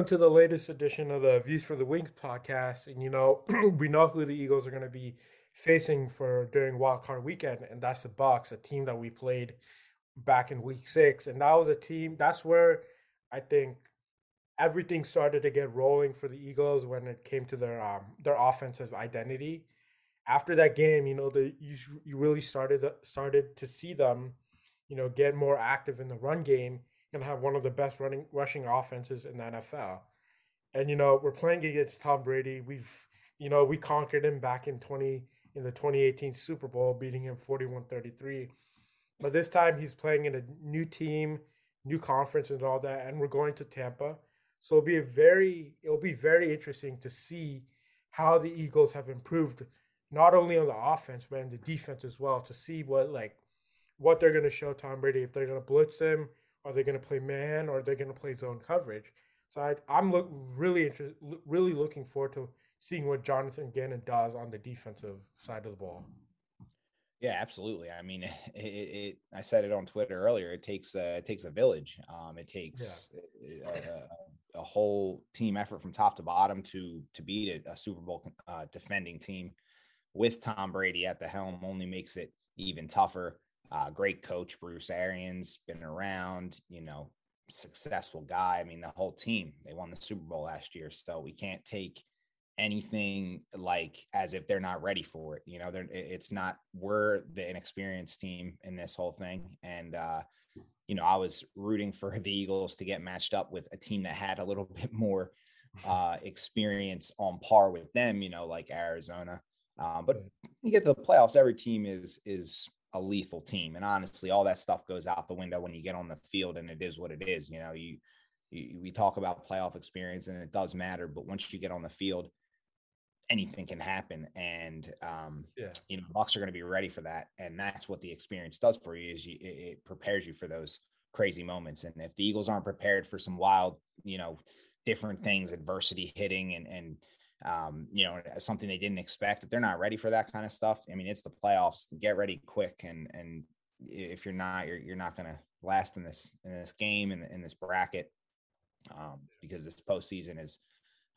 Welcome to the latest edition of the Views for the Wings podcast. And you know, we know who the Eagles are going to be facing for during Wild Card Weekend, and that's the Bucs, a team that we played back in Week Six, and that was a team. That's where I think everything started to get rolling for the Eagles when it came to their um, their offensive identity. After that game, you know, the you, you really started started to see them, you know, get more active in the run game and have one of the best running rushing offenses in the NFL. And you know, we're playing against Tom Brady. We've you know, we conquered him back in 20 in the 2018 Super Bowl, beating him 41-33. But this time he's playing in a new team, new conference and all that, and we're going to Tampa. So it'll be a very it'll be very interesting to see how the Eagles have improved not only on the offense but in the defense as well to see what like what they're going to show Tom Brady if they're going to blitz him are they going to play man or are they going to play zone coverage? So I, am look really interested, really looking forward to seeing what Jonathan Gannon does on the defensive side of the ball. Yeah, absolutely. I mean, it, it, it I said it on Twitter earlier. It takes a, it takes a village. Um, it takes yeah. a, a, a, whole team effort from top to bottom to to beat a, a Super Bowl uh, defending team with Tom Brady at the helm. Only makes it even tougher. Uh, great coach, Bruce Arians, been around, you know, successful guy. I mean, the whole team, they won the Super Bowl last year. So we can't take anything like as if they're not ready for it. You know, they're, it's not, we're the inexperienced team in this whole thing. And, uh, you know, I was rooting for the Eagles to get matched up with a team that had a little bit more uh, experience on par with them, you know, like Arizona. Um, but you get to the playoffs, every team is is a lethal team. And honestly, all that stuff goes out the window when you get on the field, and it is what it is. You know, you, you we talk about playoff experience, and it does matter. But once you get on the field, anything can happen, and um, yeah. you know, Bucs are going to be ready for that, and that's what the experience does for you. Is you, it, it prepares you for those crazy moments. And if the Eagles aren't prepared for some wild, you know, different things, adversity hitting, and and um, you know, something they didn't expect. If they're not ready for that kind of stuff, I mean, it's the playoffs. Get ready quick, and and if you're not, you're you're not going to last in this in this game and in, in, this bracket um, because this postseason is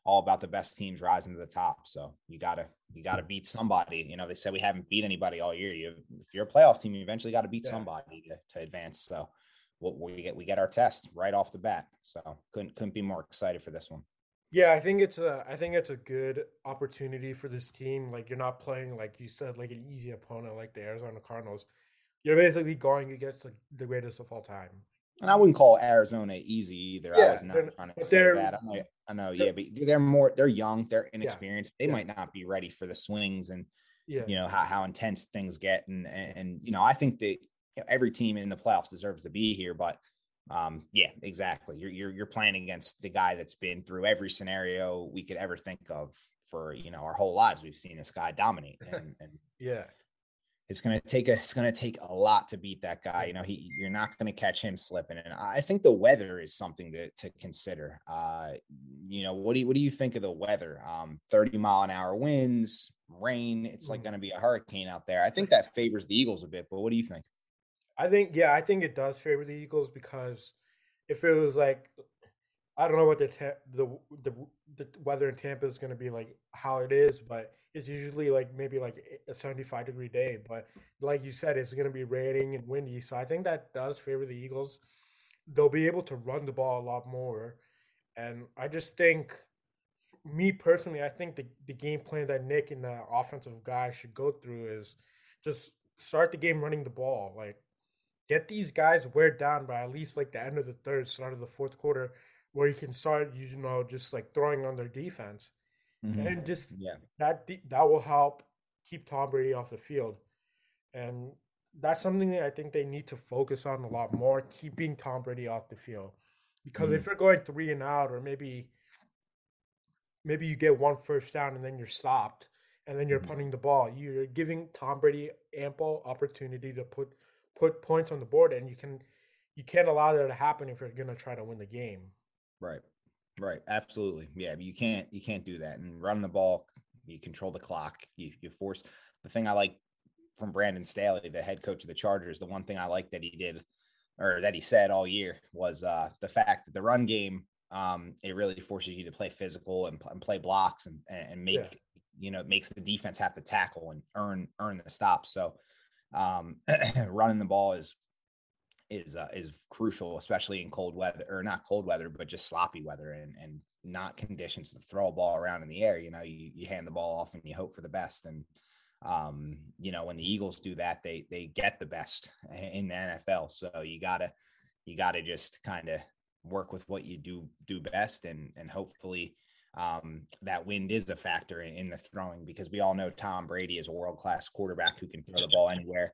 all about the best teams rising to the top. So you gotta you gotta beat somebody. You know, they said we haven't beat anybody all year. You if you're a playoff team, you eventually got to beat yeah. somebody to, to advance. So what we get we get our test right off the bat. So couldn't couldn't be more excited for this one. Yeah, I think it's a I think it's a good opportunity for this team. Like you're not playing like you said like an easy opponent like the Arizona Cardinals. You're basically going against like, the greatest of all time. And I wouldn't call Arizona easy either. Yeah, I was not trying to say that. I know, I know, yeah, but they're more they're young, they're inexperienced. Yeah, they yeah. might not be ready for the swings and yeah. you know how, how intense things get. And and you know, I think that every team in the playoffs deserves to be here, but um, yeah, exactly. You're, you're you're playing against the guy that's been through every scenario we could ever think of for you know our whole lives. We've seen this guy dominate, and, and yeah, it's gonna take a it's gonna take a lot to beat that guy. You know, he you're not gonna catch him slipping. And I think the weather is something to to consider. Uh, you know, what do you what do you think of the weather? Um, 30 mile an hour winds, rain. It's like mm. gonna be a hurricane out there. I think that favors the Eagles a bit. But what do you think? I think yeah, I think it does favor the Eagles because if it was like I don't know what the te- the, the the weather in Tampa is going to be like how it is, but it's usually like maybe like a 75 degree day, but like you said it's going to be raining and windy, so I think that does favor the Eagles. They'll be able to run the ball a lot more and I just think me personally, I think the, the game plan that Nick and the offensive guys should go through is just start the game running the ball. Like get these guys wear down by at least like the end of the third, start of the fourth quarter, where you can start, you know, just like throwing on their defense, mm-hmm. and just yeah, that that will help keep Tom Brady off the field, and that's something that I think they need to focus on a lot more, keeping Tom Brady off the field, because mm-hmm. if you're going three and out, or maybe maybe you get one first down and then you're stopped and then you're mm-hmm. punting the ball. You're giving Tom Brady ample opportunity to put put points on the board, and you can you can't allow that to happen if you're going to try to win the game. Right. Right. Absolutely. Yeah. you can't you can't do that. And run the ball, you control the clock. You you force the thing I like from Brandon Staley, the head coach of the Chargers. The one thing I like that he did or that he said all year was uh, the fact that the run game um, it really forces you to play physical and, and play blocks and and make yeah. you know makes the defense have to tackle and earn earn the stop. So um, running the ball is is uh, is crucial, especially in cold weather or not cold weather, but just sloppy weather and and not conditions to throw a ball around in the air. You know, you you hand the ball off and you hope for the best. And um, you know, when the Eagles do that, they they get the best in the NFL. So you gotta you gotta just kind of work with what you do do best and and hopefully um, that wind is a factor in, in, the throwing because we all know Tom Brady is a world class quarterback who can throw the ball anywhere,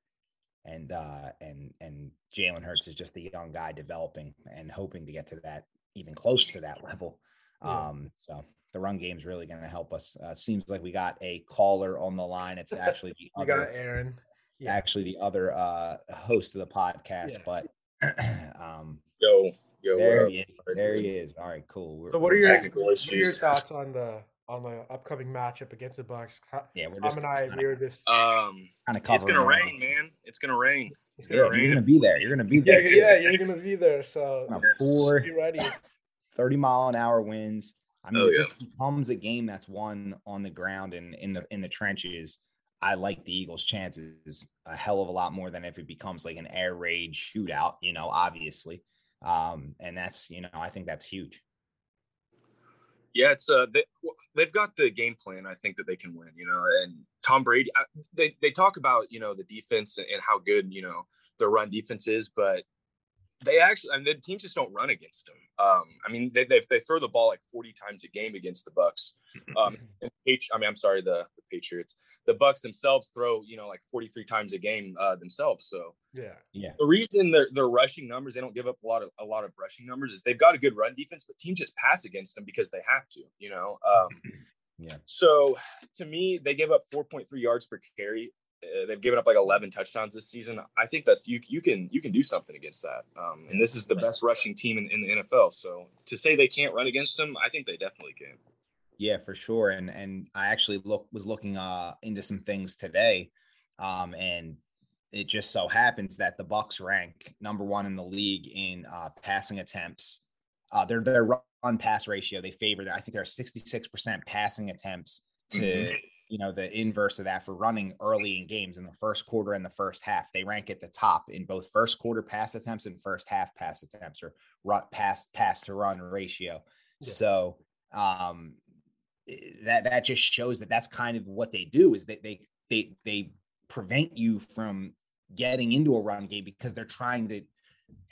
and uh, and and Jalen Hurts is just a young guy developing and hoping to get to that even close to that level. Yeah. Um, so the run game is really going to help us. Uh, seems like we got a caller on the line. It's actually the other, got Aaron, yeah. actually the other uh, host of the podcast, yeah. but um, yo Yo, there he is. There he is. All right, cool. We're, so what are your technical what issues? What are your thoughts on the on the upcoming matchup against the Bucs? Yeah, we're just Tom and I we are just um kind of It's gonna rain, man. It's gonna rain. It's gonna yeah, rain. You're gonna be there. You're gonna be there. yeah, yeah, you're gonna be there. So four, be ready. 30 mile an hour winds. I mean, oh, yeah. this becomes a game that's won on the ground and in the in the trenches. I like the Eagles' chances a hell of a lot more than if it becomes like an air raid shootout. You know, obviously. Um, and that's, you know, I think that's huge. Yeah, it's uh, they, they've got the game plan. I think that they can win. You know, and Tom Brady. They they talk about you know the defense and how good you know the run defense is, but they actually, I mean, the teams just don't run against them. Um, I mean, they, they, they throw the ball like 40 times a game against the Bucs. Um, and I mean, I'm sorry, the, the Patriots. The Bucs themselves throw, you know, like 43 times a game uh, themselves. So yeah, yeah. The reason their their rushing numbers, they don't give up a lot of a lot of rushing numbers, is they've got a good run defense, but teams just pass against them because they have to. You know. Um, yeah. So to me, they give up 4.3 yards per carry. Uh, they've given up like 11 touchdowns this season. I think that's you. You can you can do something against that. Um, and this is the best rushing team in, in, the NFL. So to say they can't run against them, I think they definitely can. Yeah, for sure. And and I actually look was looking uh into some things today, um, and it just so happens that the Bucs rank number one in the league in uh, passing attempts. Uh, their their run pass ratio they favor. I think they're 66 percent passing attempts to. Mm-hmm you know the inverse of that for running early in games in the first quarter and the first half. They rank at the top in both first quarter pass attempts and first half pass attempts or run, pass pass to run ratio. Yeah. so um eh, that that just shows that that's kind of what they do is that they they they prevent you from getting into a run game because they're trying to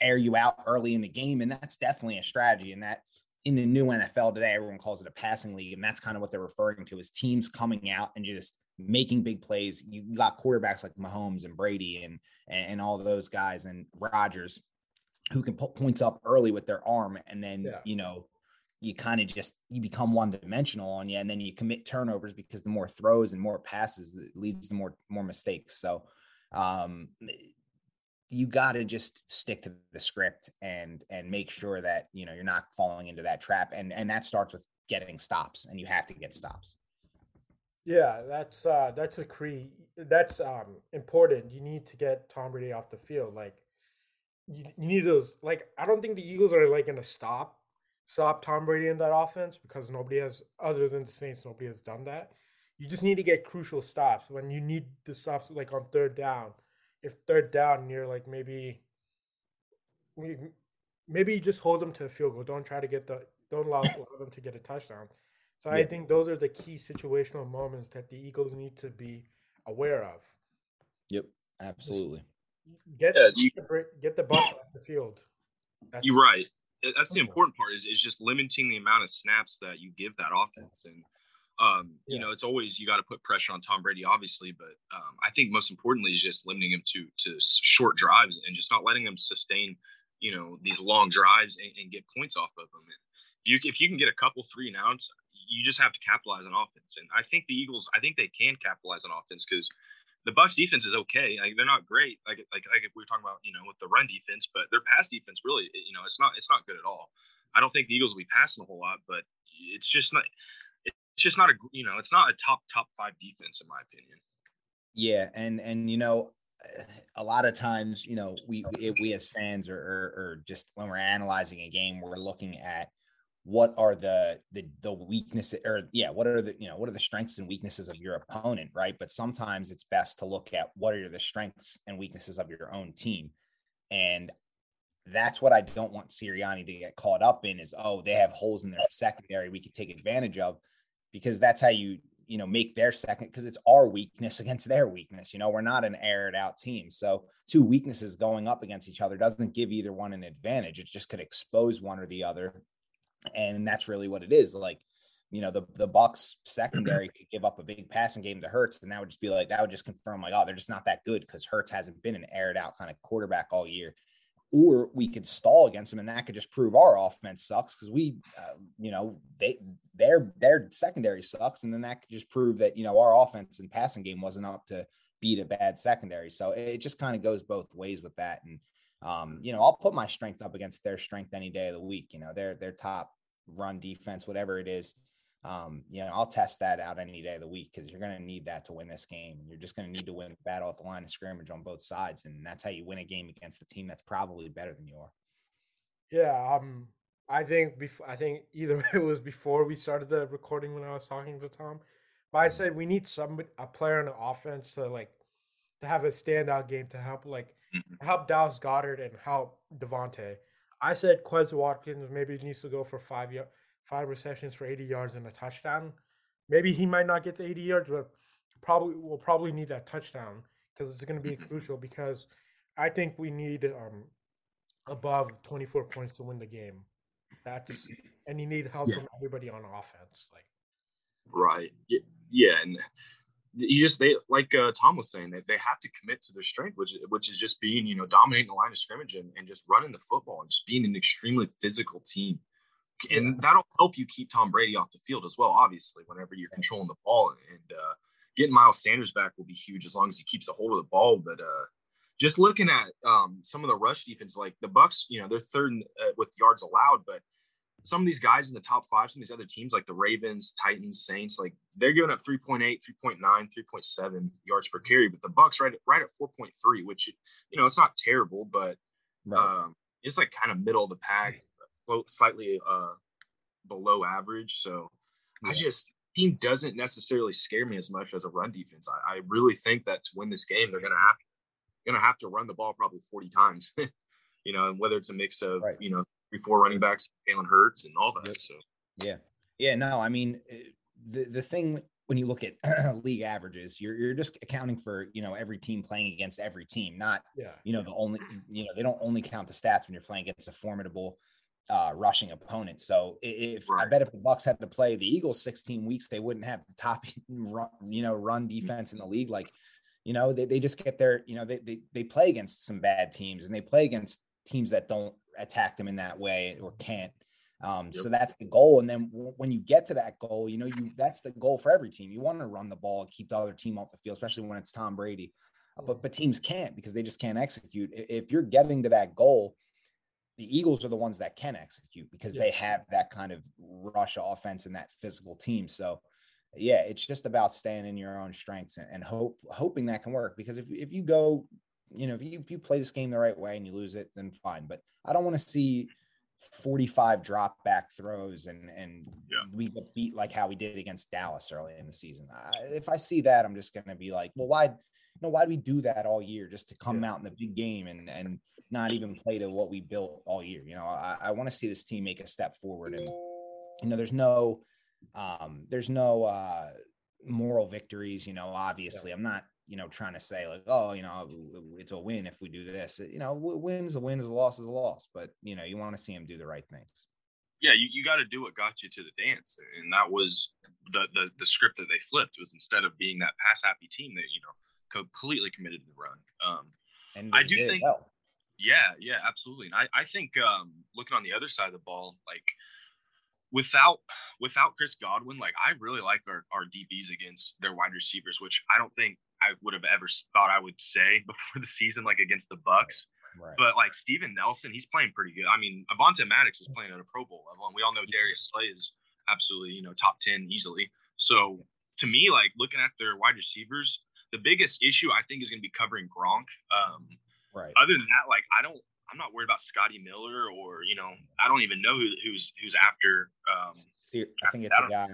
air you out early in the game. And that's definitely a strategy. And that in the new NFL today, everyone calls it a passing league, and that's kind of what they're referring to is teams coming out and just making big plays. You got quarterbacks like Mahomes and Brady and and all those guys and Rodgers who can put points up early with their arm, and then yeah. you know you kind of just you become one dimensional on you, and then you commit turnovers because the more throws and more passes it leads to more more mistakes. So um you got to just stick to the script and and make sure that you know you're not falling into that trap and and that starts with getting stops and you have to get stops. Yeah that's uh that's a cre that's um important. You need to get tom brady off the field like you, you need those like i don't think the eagles are like gonna stop stop tom brady in that offense because nobody has other than the saints nobody has done that. You just need to get crucial stops. When you need the stops like on third down if third down and you're like maybe we maybe you just hold them to a field goal. Don't try to get the don't allow, them to get a touchdown. So yeah. I think those are the key situational moments that the Eagles need to be aware of. Yep, absolutely. Get yeah, you, get the ball off the field. That's, you're right. That's the important part is is just limiting the amount of snaps that you give that offense and um, yeah. You know, it's always you got to put pressure on Tom Brady, obviously, but um, I think most importantly is just limiting him to to short drives and just not letting him sustain, you know, these long drives and, and get points off of them. And if you if you can get a couple three and outs, you just have to capitalize on offense. And I think the Eagles, I think they can capitalize on offense because the Bucs defense is okay. Like they're not great. Like like like we were talking about, you know, with the run defense, but their pass defense really, you know, it's not it's not good at all. I don't think the Eagles will be passing a whole lot, but it's just not it's just not a you know it's not a top top five defense in my opinion. Yeah, and and you know a lot of times you know we we as fans or, or, or just when we're analyzing a game we're looking at what are the the the weaknesses or yeah what are the you know what are the strengths and weaknesses of your opponent right? But sometimes it's best to look at what are the strengths and weaknesses of your own team. And that's what I don't want Sirianni to get caught up in is oh they have holes in their secondary we could take advantage of because that's how you you know make their second because it's our weakness against their weakness you know we're not an aired out team. So two weaknesses going up against each other doesn't give either one an advantage. It just could expose one or the other. And that's really what it is like you know the the Bucs secondary could give up a big passing game to Hurts and that would just be like that would just confirm like oh they're just not that good because Hurts hasn't been an aired out kind of quarterback all year or we could stall against them and that could just prove our offense sucks because we uh, you know they their their secondary sucks and then that could just prove that you know our offense and passing game wasn't up to beat a bad secondary. So it just kind of goes both ways with that and um, you know i'll put my strength up against their strength any day of the week you know their their top run defense whatever it is um, you know, I'll test that out any day of the week because you're going to need that to win this game. You're just going to need to win a battle at the line of scrimmage on both sides, and that's how you win a game against a team that's probably better than you are. Yeah, um, I think before I think either it was before we started the recording when I was talking to Tom, but I mm-hmm. said we need some a player on the offense to like to have a standout game to help like mm-hmm. help Dallas Goedert and help DeVonta. I said Quez Watkins maybe needs to go for five years five receptions for 80 yards and a touchdown. Maybe he might not get to 80 yards, but probably will probably need that touchdown because it's going to be mm-hmm. crucial. Because I think we need um, above 24 points to win the game. That's and you need help yeah. from everybody on offense. Like right, yeah, and you just they like uh, Tom was saying that they have to commit to their strength, which which is just being you know dominating the line of scrimmage and, and just running the football and just being an extremely physical team and that'll help you keep Tom Brady off the field as well. Obviously, whenever you're controlling the ball, and uh, getting Miles Sanders back will be huge as long as he keeps a hold of the ball. But uh, just looking at um, some of the rush defense, like the Bucs, you know, they're third in, uh, with yards allowed, but some of these guys in the top five, some of these other teams like the Ravens, Titans, Saints, like they're giving up 3.8, 3.9, 3.7 yards per carry, but the Bucs right at, right at 4.3, which you know it's not terrible, but right. um, it's like kind of middle of the pack slightly uh, below average. So yeah. I just team doesn't necessarily scare me as much as a run defense. I, I really think that to win this game, they're gonna have gonna have to run the ball probably 40 times. you know, and whether it's a mix of right. you know three four running backs, Jalen Hurts, and all that. Yep. So yeah, yeah. No, I mean eh, the the thing when you look at league averages, you're you're just accounting for you know every team playing against every team, not yeah. you know the only you know they don't only count the stats when you're playing against a formidable uh, rushing opponents. So if right. I bet if the Bucs had to play the Eagles 16 weeks, they wouldn't have the top run, you know, run defense in the league. Like, you know, they, they just get their, you know, they, they, they play against some bad teams and they play against teams that don't attack them in that way or can't. Um, yep. so that's the goal. And then w- when you get to that goal, you know, you, that's the goal for every team. You want to run the ball and keep the other team off the field, especially when it's Tom Brady. But, but teams can't because they just can't execute. If you're getting to that goal, the Eagles are the ones that can execute because yeah. they have that kind of rush offense and that physical team. So, yeah, it's just about staying in your own strengths and, and hope hoping that can work. Because if if you go, you know, if you, if you play this game the right way and you lose it, then fine. But I don't want to see 45 drop back throws and and yeah. we get beat like how we did against Dallas early in the season. I, if I see that, I'm just gonna be like, well, why? You know, why do we do that all year just to come yeah. out in the big game and and not even play to what we built all year. You know, I, I want to see this team make a step forward. And, you know, there's no, um, there's no uh, moral victories. You know, obviously, yeah. I'm not, you know, trying to say like, oh, you know, it's a win if we do this. You know, win is a win, is a loss is a loss. But you know, you want to see them do the right things. Yeah, you, you got to do what got you to the dance, and that was the, the the script that they flipped was instead of being that pass happy team that you know completely committed to the run. Um, and I do think well. Yeah, yeah, absolutely. And I, I think um, looking on the other side of the ball, like without without Chris Godwin, like I really like our, our DBs against their wide receivers, which I don't think I would have ever thought I would say before the season, like against the Bucs. Right. But like Steven Nelson, he's playing pretty good. I mean, Avonte Maddox is playing at a Pro Bowl level, and we all know Darius Slay is absolutely, you know, top 10 easily. So to me, like looking at their wide receivers, the biggest issue I think is going to be covering Gronk. Um, Right. Other than that, like I don't I'm not worried about Scotty Miller or you know I don't even know who, who's who's after. Um, I think it's a guy.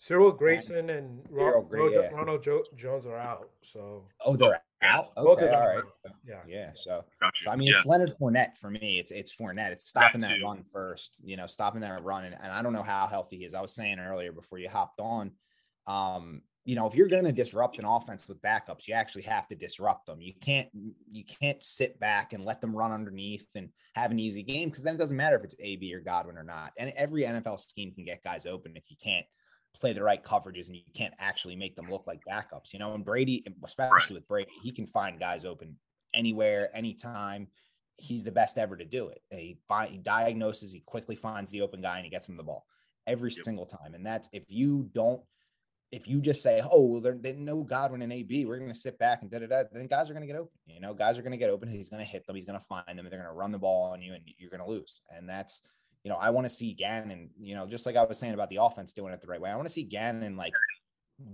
Cyril Grayson and Ron, Gray, yeah. Ronald jo- Jones are out. So oh, they're out. Okay, all right. Yeah, yeah. So, gotcha. so I mean, yeah. it's Leonard Fournette for me. It's it's Fournette. It's stopping that, that run first. You know, stopping that run, and, and I don't know how healthy he is. I was saying earlier before you hopped on. Um, you know, if you're going to disrupt an offense with backups, you actually have to disrupt them. You can't you can't sit back and let them run underneath and have an easy game because then it doesn't matter if it's AB or Godwin or not. And every NFL scheme can get guys open if you can't play the right coverages and you can't actually make them look like backups. You know, and Brady, especially with Brady, he can find guys open anywhere, anytime. He's the best ever to do it. He, find, he diagnoses, he quickly finds the open guy, and he gets him the ball every yep. single time. And that's if you don't if you just say, "Oh, well, there, they know Godwin and AB, we're going to sit back and da da da," then guys are going to get open. You know, guys are going to get open. He's going to hit them. He's going to find them. They're going to run the ball on you, and you're going to lose. And that's, you know, I want to see Gannon. You know, just like I was saying about the offense doing it the right way. I want to see Gannon like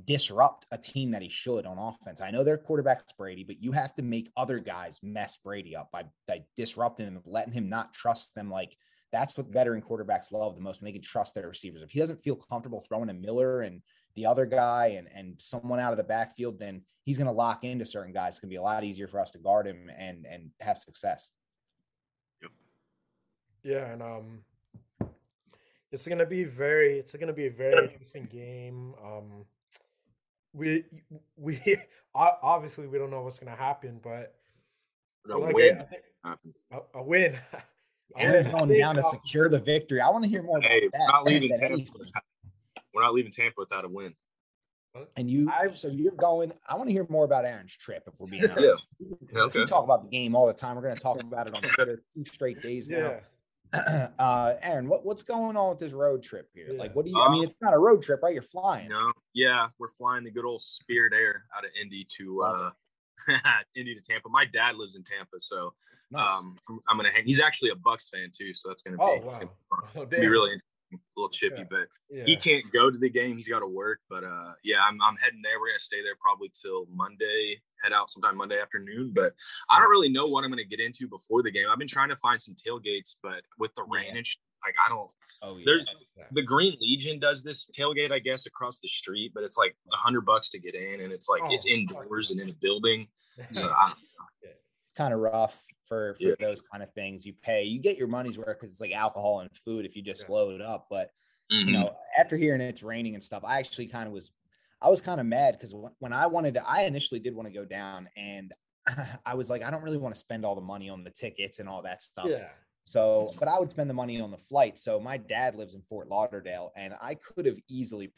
disrupt a team that he should on offense. I know their quarterback's Brady, but you have to make other guys mess Brady up by, by disrupting him, letting him not trust them like that's what veteran quarterbacks love the most when they can trust their receivers. If he doesn't feel comfortable throwing a Miller and the other guy and and someone out of the backfield, then he's going to lock into certain guys. It's going to be a lot easier for us to guard him and and have success. Yep. Yeah, and um, it's going to be very it's going to be a very interesting game. Um, we we obviously we don't know what's going to happen, but a like win. A, a win. Aaron's going down to secure the victory. I want to hear more about hey, that. Not leaving Tampa. We're not leaving Tampa without a win. And you, so you're going. I want to hear more about Aaron's trip. If we're being honest, yeah. Okay. we talk about the game all the time. We're going to talk about it on Twitter two straight days now. Yeah. Uh, Aaron, what, what's going on with this road trip here? Yeah. Like, what do you? Um, I mean, um, it's not a road trip, right? You're flying. No, yeah, we're flying the good old Spirit Air out of Indy to uh, Indy to Tampa. My dad lives in Tampa, so nice. um, I'm gonna hang. He's actually a Bucs fan too, so that's gonna be, oh, wow. gonna be, oh, be really interesting. A little chippy, yeah. but yeah. he can't go to the game. He's got to work. But uh, yeah, I'm, I'm heading there. We're gonna stay there probably till Monday. Head out sometime Monday afternoon. But I don't really know what I'm gonna get into before the game. I've been trying to find some tailgates, but with the rain yeah. and sh- like I don't. Oh yeah. There's the Green Legion does this tailgate, I guess, across the street, but it's like a hundred bucks to get in, and it's like oh, it's indoors and in a building. So I don't It's kind of rough for, for yeah. those kind of things. You pay, you get your money's worth because it's like alcohol and food if you just yeah. load up. But mm-hmm. you know, after hearing it's raining and stuff, I actually kind of was, I was kind of mad because when I wanted to, I initially did want to go down, and I was like, I don't really want to spend all the money on the tickets and all that stuff. Yeah. So, but I would spend the money on the flight. So my dad lives in Fort Lauderdale, and I could have easily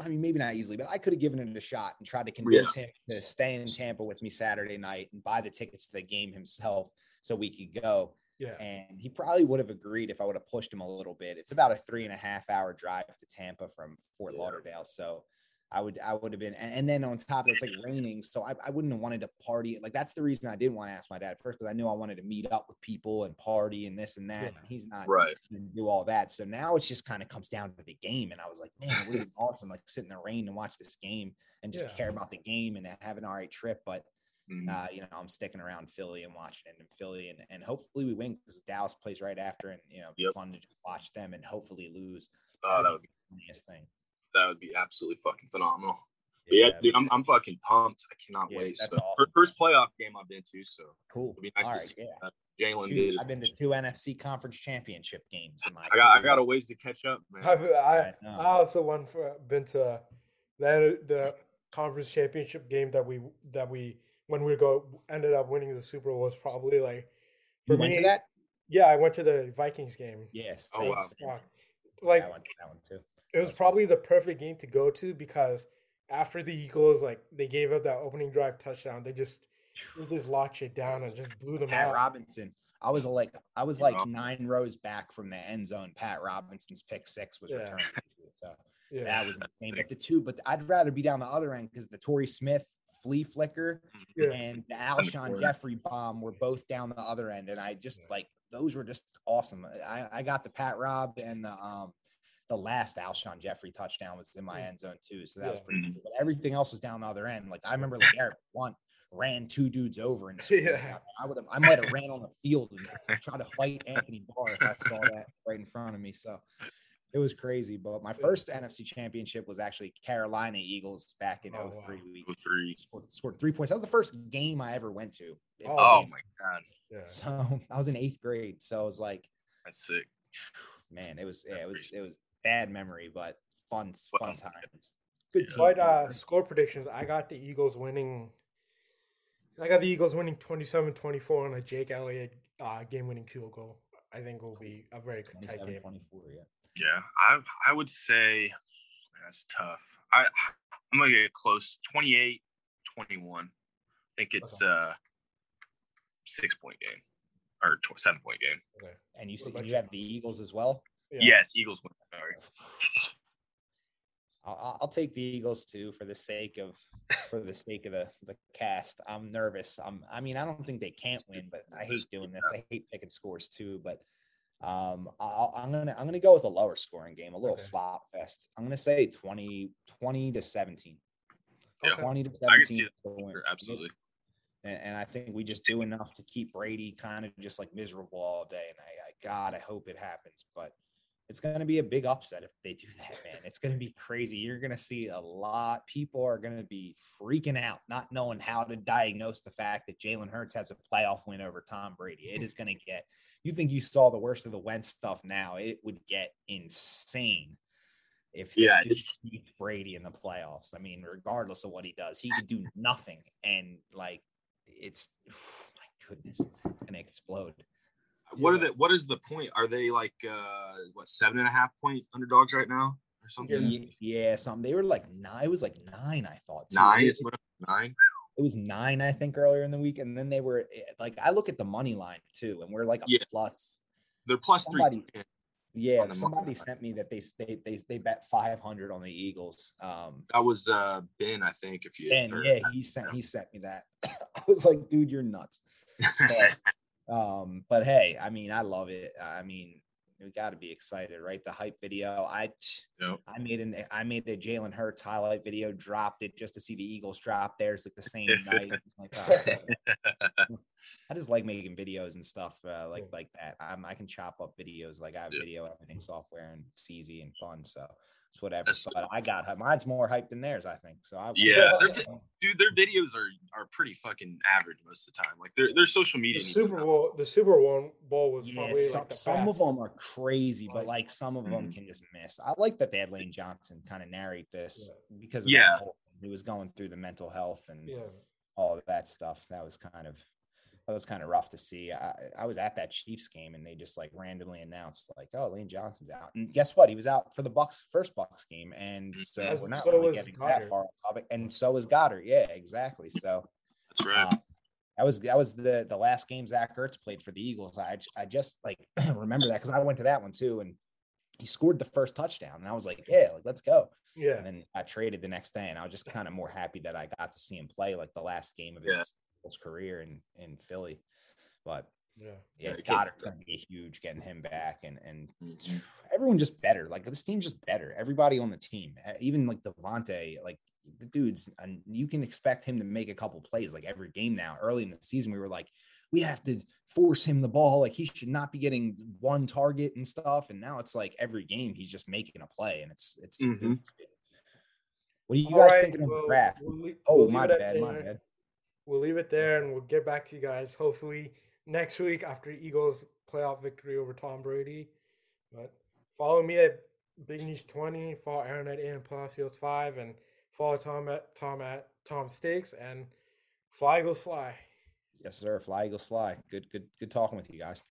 I mean, maybe not easily, but I could have given it a shot and tried to convince yeah. him to stay in Tampa with me Saturday night and buy the tickets to the game himself so we could go. Yeah. And he probably would have agreed if I would have pushed him a little bit. It's about a three and a half hour drive to Tampa from Fort yeah. Lauderdale. So I would I would have been and, and then on top of it's like raining. So I, I wouldn't have wanted to party. Like that's the reason I didn't want to ask my dad first because I knew I wanted to meet up with people and party and this and that. Yeah. And he's not right do all that. So now it just kind of comes down to the game. And I was like, man, it would have been awesome like sit in the rain and watch this game and just yeah. care about the game and have an all right trip. But mm-hmm. uh, you know, I'm sticking around Philly and watching it in Philly and, and hopefully we win because Dallas plays right after and you know, yep. fun to watch them and hopefully lose. Oh, that would be the funniest thing. That would be absolutely fucking phenomenal. Yeah, yeah, dude, I'm, I'm fucking pumped. I cannot yeah, wait. So awesome. first playoff game I've been to, so cool. It'd be nice All to right, see yeah. Jalen did. I've been to two NFC conference championship games. In my I got I got a ways to catch up, man. I've, I, I, I also won for been to the the conference championship game that we that we when we go ended up winning the Super Bowl was probably like for you me, went to that. Yeah, I went to the Vikings game. Yes. Oh wow. Like yeah, that one too. It was probably the perfect game to go to because after the Eagles, like they gave up that opening drive touchdown, they just they just locked it down and just blew them Pat out. Robinson. I was like I was like nine rows back from the end zone. Pat Robinson's pick six was yeah. returned. So yeah. that was insane. But the two, but I'd rather be down the other end because the Torrey Smith flea flicker yeah. and the Alshon Jeffery bomb were both down the other end. And I just like those were just awesome. I, I got the Pat Rob and the um the last Alshon Jeffery touchdown was in my mm. end zone too. So that yeah. was pretty cool. But everything else was down the other end. Like I remember like Eric one ran two dudes over and yeah. I would have I might have ran on the field and tried to fight Anthony Barr if I saw that right in front of me. So it was crazy. But my first NFC championship was actually Carolina Eagles back in Oh, 03. wow. 03. scored, scored three points. That was the first game I ever went to. Oh, Oh my god, Yeah. So I was in eighth grade. So it was like, that's sick. man, it was yeah, it was it was bad memory, but fun fun Well, times. Good team. But uh, score predictions, I got the Eagles winning. I got the Eagles winning 27-24 on a Jake Elliott uh, game-winning field goal. I think will be a very tight 27, game. 24, yeah. Yeah, I I would say that's tough. I I'm gonna get close 28 21. I think it's a six point game or tw- seven point game. Okay. And you see, you you? have the Eagles as well. Yeah. Yes, Eagles win. Sorry. I'll, I'll- I'll take the Eagles too for the sake of for the sake of the the cast. I'm nervous. I'm. I mean, I don't think they can't win, but I hate doing this. I hate picking scores too. But um, I'll, I'm gonna I'm gonna go with a lower scoring game, a little Okay. slop fest. I'm gonna say 20 20 to 17. Yeah. 20 to I can see 17. that to win. Sure, Absolutely. And, and I think we just do enough to keep Brady kind of just like miserable all day. And I, I God, I hope it happens. But it's going to be a big upset if they do that, man. It's going to be crazy. You're going to see a lot. People are going to be freaking out, not knowing how to diagnose the fact that Jalen Hurts has a playoff win over Tom Brady. It is going to get. You think you saw the worst of the Wentz stuff now? It would get insane if this Yeah, dude beats Brady in the playoffs. I mean, regardless of what he does, he could do nothing. And like, it's my goodness, it's gonna explode. What are the what is the point? Are they like uh what seven and a half point underdogs right now or something? Yeah, yeah something. They were like nine. It was like nine, I thought. too. Nine It, is what nine. it was nine, I think, earlier in the week, and then they were eh, like, I look at the money line too, and we're like a Yeah. plus. They're plus Somebody- three. Yeah, somebody sent me that they they they, they bet five hundred on the Eagles. Um, That was uh Ben, I think. If you or- yeah, he sent he sent me that. I was like, dude, you're nuts. But, um, but hey, I mean, I love it. I mean, we got to be excited, right? The hype video. I Yep. I made an I made a Jalen Hurts highlight video, dropped it just to see the Eagles drop theirs like the same night. Like, oh, I just like making videos and stuff uh, like like that. I'm, I can chop up videos. Like I have Yeah. video editing software and it's easy and fun. So it's whatever. That's- but I got hype. mine's more hype than theirs. I think so. I, Yeah, they're Dude, their videos are are pretty fucking average most of the time. Like their their social media. The Super Bowl, the Super Bowl Bowl was Yeah, probably some, like the some of them are crazy, but Like- like some of them Mhm. can just miss. I like that they had Lane Johnson kind of narrate this because of Yeah. that whole, he was going through the mental health and Yeah. all of that stuff. That was kind of that was kind of rough to see. I, I was at that Chiefs game and they just like randomly announced like, oh, Lane Johnson's out. And guess what? He was out for the Bucs first Bucs game. And so And we're not so really getting Goedert. that far off topic. And so is Goedert. Yeah, exactly. So That's right. uh, that was that was the the last game Zach Ertz played for the Eagles. I I just like remember that because I went to that one too, and he scored the first touchdown, and I was like, yeah, like let's go. Yeah. And then I traded the next day, and I was just kind of more happy that I got to see him play like the last game of his, Yeah. His career in in Philly. But Yeah. yeah, Yeah, it can't- Goedert's gonna be huge getting him back, and and Mhm. everyone just better. Like this team's just better. Everybody on the team, even like DeVonta, like the dude's, and you can expect him to make a couple plays like every game now. Early in the season, we were like, we have to force him the ball. Like he should not be getting one target and stuff. And now it's like every game he's just making a play, and it's it's. good. Mhm. What are you All guys right, thinking of the draft? we'll oh, we'll my it bad, my there. bad. We'll leave it there and we'll get back to you guys hopefully next week after Eagles playoff victory over Tom Brady. But follow me at Big Niche 20, follow Aaron at Ian Palacios 5, and follow Tom at Tom at Tom Stakes and Fly Eagles Fly. Yes, sir. Fly Eagles fly. Good, good, good talking with you guys.